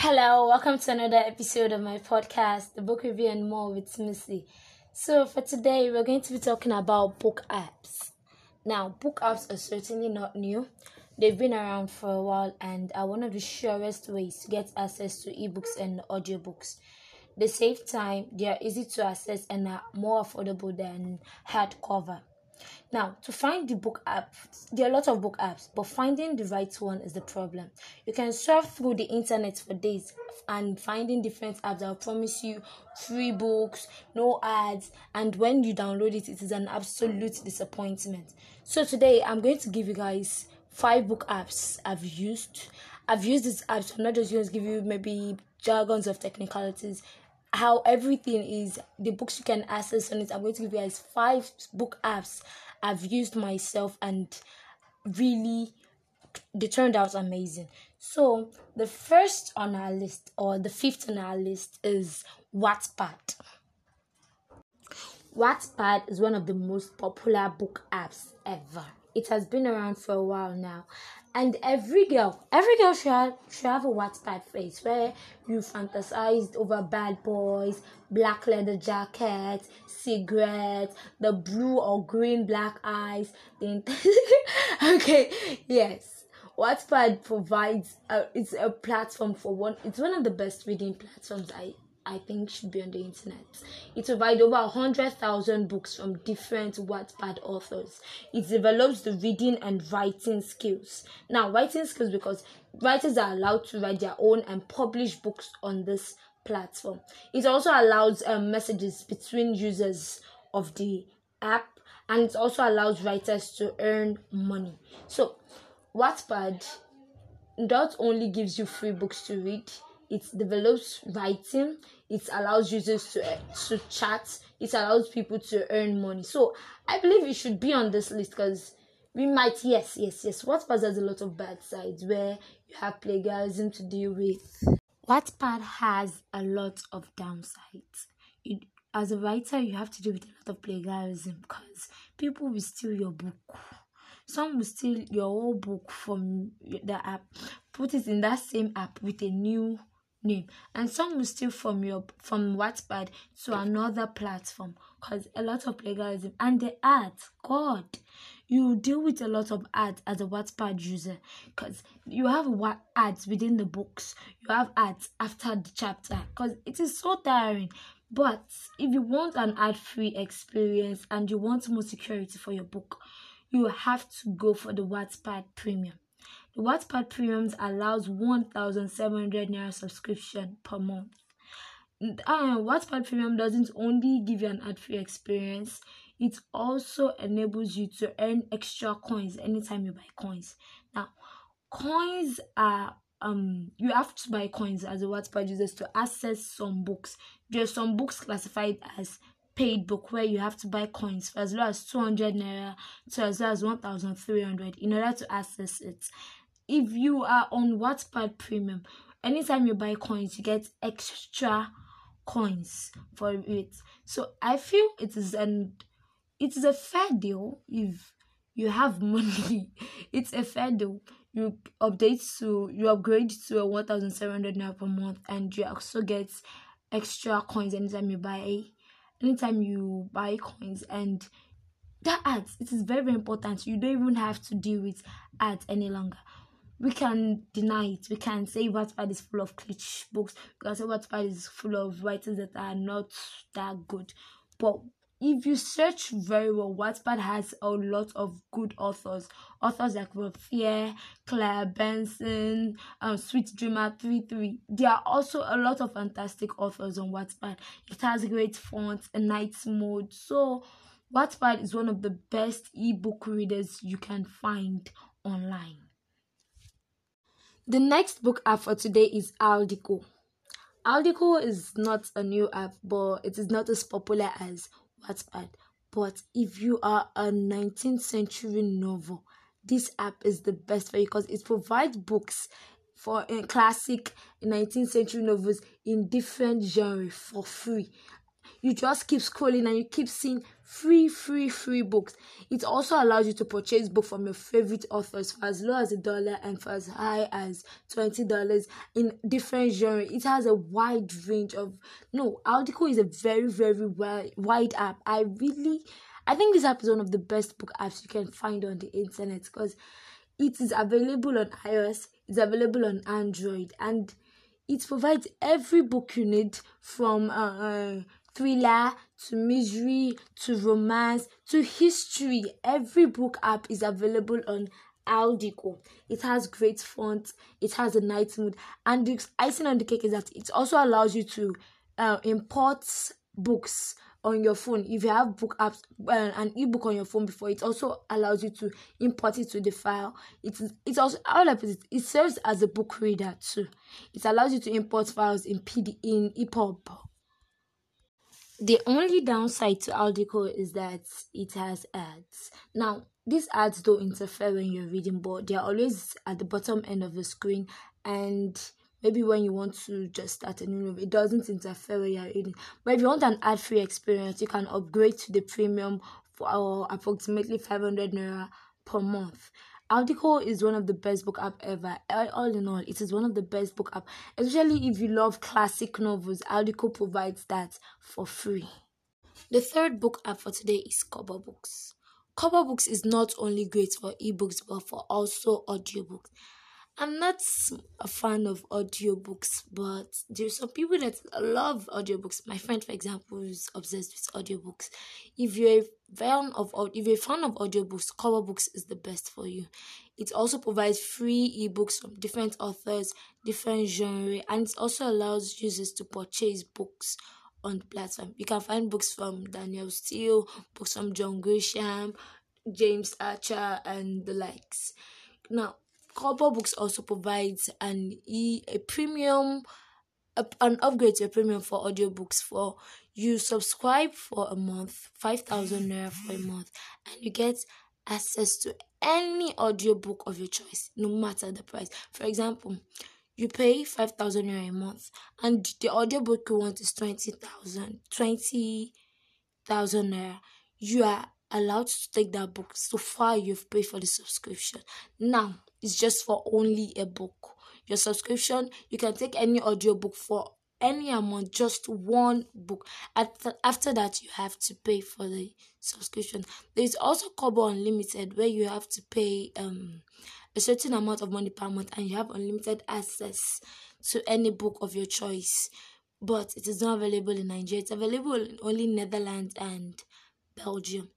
Hello, welcome to another episode of my podcast, The Book Review and More with Missy. So, for today, we're going to be talking about book apps. Now, book apps are certainly not new, they've been around for a while and are one of the surest ways to get access to ebooks and audiobooks. They save time, they are easy to access, and are more affordable than hardcover. Now, to find the book app, there are a lot of book apps, but finding the right one is the problem. You can surf through the internet for days and finding different apps that will promise you free books, no ads, and when you download it, it is an absolute disappointment. So, today I'm going to give you guys five book apps I've used. I've used these apps, I'm not just going to give you maybe jargons of technicalities how everything is the books you can access on it. I'm going to give you guys five book apps I've used myself and really they turned out amazing. So the first on our list or the fifth on our list is Wattpad. Wattpad is one of the most popular book apps ever. It has been around for a while now. And every girl, every girl should have, should have a Wattpad face where you fantasized over bad boys, black leather jacket, cigarettes the blue or green black eyes. Okay, yes. Wattpad provides a, it's a platform for one. It's one of the best reading platforms I I think should be on the internet. It provides over 100,000 books from different Wattpad authors. It develops the reading and writing skills. Now, writing skills because writers are allowed to write their own and publish books on this platform. It also allows um, messages between users of the app and it also allows writers to earn money. So, Wattpad not only gives you free books to read, it develops writing it allows users to uh, to chat it allows people to earn money. So i believe it should be on this list because we might yes yes yes wattpad has a lot of bad sides where you have plagiarism to deal with? Wattpad has a lot of downsides? As a writer you have to deal with a lot of plagiarism because people will steal your book. Some will steal your whole book from the app put it in that same app with a new name. And some will steal from your from Wattpad to another platform because a lot of plagiarism and the ads god you deal with a lot of ads as a Wattpad user because you have what ads within the books you have ads after the chapter because it is so tiring. But if you want an ad-free experience and you want more security for your book you have to go for the Wattpad premium the Wattpad Premiums allows 1,700 naira subscription per month. Uh, Wattpad Premium doesn't only give you an ad-free experience, it also enables you to earn extra coins anytime you buy coins. Now, coins are um you have to buy coins as a Wattpad users to access some books. There are some books classified as paid book where you have to buy coins for as low as 200 naira to as low as 1300 in order to access it if you are on Wattpad Premium, anytime you buy coins, you get extra coins for it. So I feel it is an it is a fair deal if you have money. it's a fair deal. You update to you upgrade to a one thousand seven hundred naira per month, and you also get extra coins anytime you buy anytime you buy coins and that ads it is very, very important you don't even have to deal with ads any longer we can deny it. We can say Wattpad is full of glitch books. We can say Wattpad is full of writers that are not that good. But if you search very well, Wattpad has a lot of good authors. Authors like Fear, Claire Benson, um, Sweet Dreamer 33. There are also a lot of fantastic authors on Wattpad. It has great fonts and night mode. So Wattpad is one of the best ebook readers you can find online. The next book app for today is Aldiko. Aldiko is not a new app, but it is not as popular as Wattpad. But if you are a 19th century novel, this app is the best for you because it provides books for uh, classic 19th century novels in different genres for free. you just keep scrolling and you keep seeing free, free, free books. It also allows you to purchase books from your favorite authors for as low as a dollar and for as high as twenty dollars in different genres. It has a wide range of no. Aldiko is a very, very wide, wide app. I really, I think this app is one of the best book apps you can find on the internet because it is available on iOS. It's available on Android and it provides every book you need from uh, thriller to misery to romance to history. Every book app is available on Aldiko. It has great font, it has a night mood, and the icing on the cake is that it also allows you to uh, import books on your phone. If you have book apps uh, an ebook on your phone before it also allows you to import it to the file. It's it's also how I put it? It serves as a book reader too. It allows you to import files in pd in epub the only downside to Aldiko is that it has ads now these ads don't interfere when you're reading but they're always at the bottom end of the screen and maybe when you want to just start a new movie, it doesn't interfere when you're reading. But if you want an ad free experience, you can upgrade to the premium for uh, approximately 500 naira per month. Aldiko is one of the best book app ever. All in all, it is one of the best book app. Especially if you love classic novels, Aldiko provides that for free. The third book app for today is Kobo Books. Kobo Books is not only great for ebooks but for also audiobooks. I'm not a fan of audiobooks, but there's some people that love audiobooks. My friend, for example, is obsessed with audiobooks. If you're a fan of if you're a fan of audiobooks, Kobo Books is the best for you. It also provides free ebooks from different authors, different genre, and it also allows users to purchase books on the platform. You can find books from Danielle Steel, books from John Grisham, James Archer, and the likes. Now, Kobo Books also provides an e a premium a, an upgrade to a premium for audiobooks for you. Subscribe for a month 5000 naira for a month and you get access to any audiobook of your choice no matter the price. For example you pay 5000 naira a month and the audiobook you want is 20000 20000 naira. You are allowed to take that book so far you've paid for the subscription. Now it's just for only a book. Your subscription you can take any audiobook for any amount just one book. After, after that you have to pay for the subscription. There's also kobo unlimited where you have to pay um a certain amount of money per month and you have unlimited access to any book of your choice. But it is not available in nigeria. It's available in only netherlands and belgium.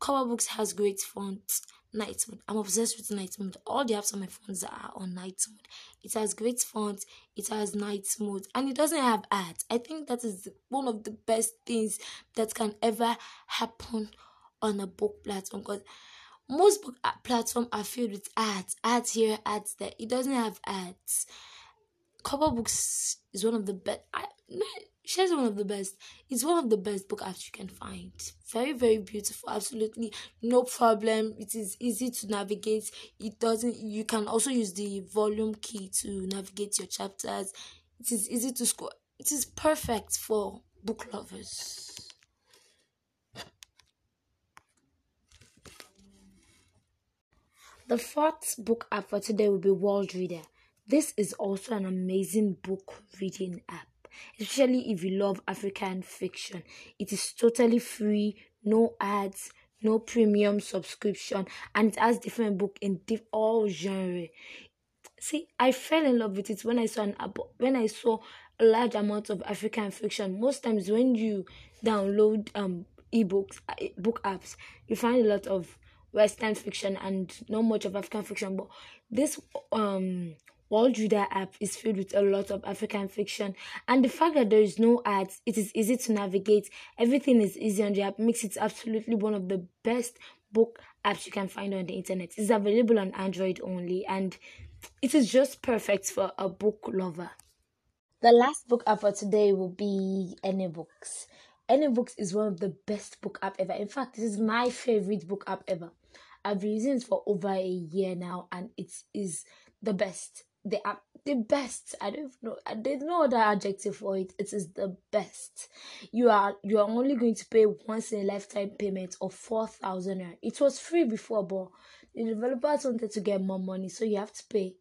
Kobo books has great fonts night mode. I'm obsessed with night mode. All the apps on my phones are on night mode. It has great fonts, it has night mode, and it doesn't have ads. I think that is one of the best things that can ever happen on a book platform because most book uh, platforms are filled with ads, ads here, ads there. It doesn't have ads. Kobo Books is one of the best. Shares one of the best. It's one of the best book apps you can find. Very, very beautiful. Absolutely no problem. It is easy to navigate. It doesn't. You can also use the volume key to navigate your chapters. It is easy to score. It is perfect for book lovers. The fourth book app for today will be World Reader. This is also an amazing book reading app especially if you love African fiction. It is totally free, no ads, no premium subscription, and it has different book in diff- all genre. See, I fell in love with it when I saw an when I saw a large amount of African fiction. Most times when you download um ebooks, uh, book apps, you find a lot of Western fiction and not much of African fiction. But this um Reader app is filled with a lot of African fiction, and the fact that there is no ads, it is easy to navigate. Everything is easy on the app, makes it absolutely one of the best book apps you can find on the internet. It's available on Android only, and it is just perfect for a book lover. The last book app for today will be AnyBooks. AnyBooks is one of the best book app ever. In fact, this is my favorite book app ever. I've been using it for over a year now, and it is the best the the best. I don't know. Uh, there's no other adjective for it. It is the best. You are you are only going to pay once in a lifetime payment of four thousand. It was free before, but the developers wanted to get more money, so you have to pay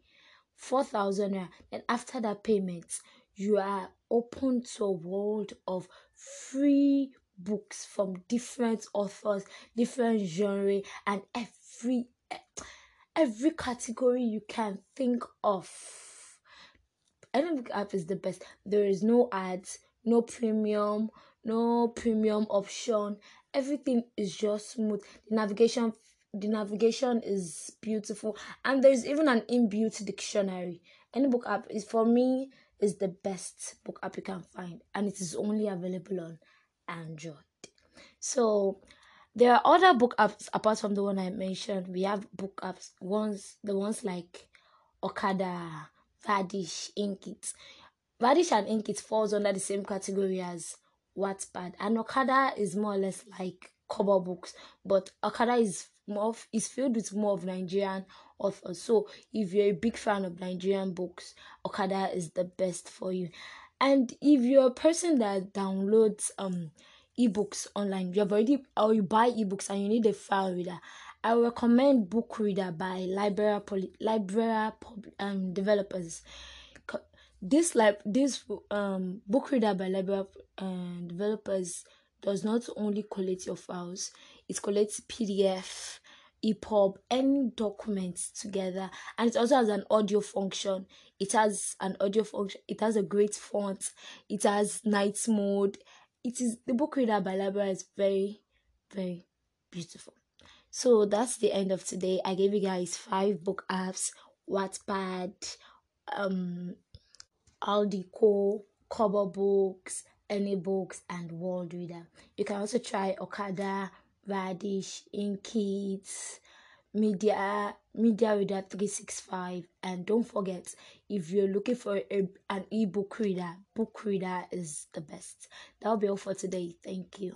four thousand. And after that payment, you are open to a world of free books from different authors, different genre, and every eh, every category you can think of. Any book app is the best. There is no ads, no premium, no premium option. Everything is just smooth. The navigation the navigation is beautiful and there's even an inbuilt dictionary. Any book app is for me is the best book app you can find and it is only available on Android. So there are other book apps apart from the one I mentioned. We have book apps ones the ones like Okada, Radish, Inkitt. Radish and Inkitt falls under the same category as Wattpad, and Okada is more or less like Kobo books, but Okada is more of, is filled with more of Nigerian authors. So if you're a big fan of Nigerian books, Okada is the best for you. And if you're a person that downloads um ebooks online, you have already or you buy ebooks and you need a file reader, I recommend Book Reader by Library Poly, Library um, developers. This like this um book reader by Library uh, developers does not only collect your files, it collects PDF, EPUB, any documents together, and it also has an audio function. It has an audio function. It has a great font. It has night mode. It is the book reader by Library is very, very beautiful. So that's the end of today. I gave you guys five book apps: Wattpad, um, Aldiko, Kobo Books, Any Books, and World Reader. You can also try Okada, Radish, Inkitt, Media, Media Reader 365, and don't forget if you're looking for a, an ebook reader, book reader is the best. That'll be all for today. Thank you.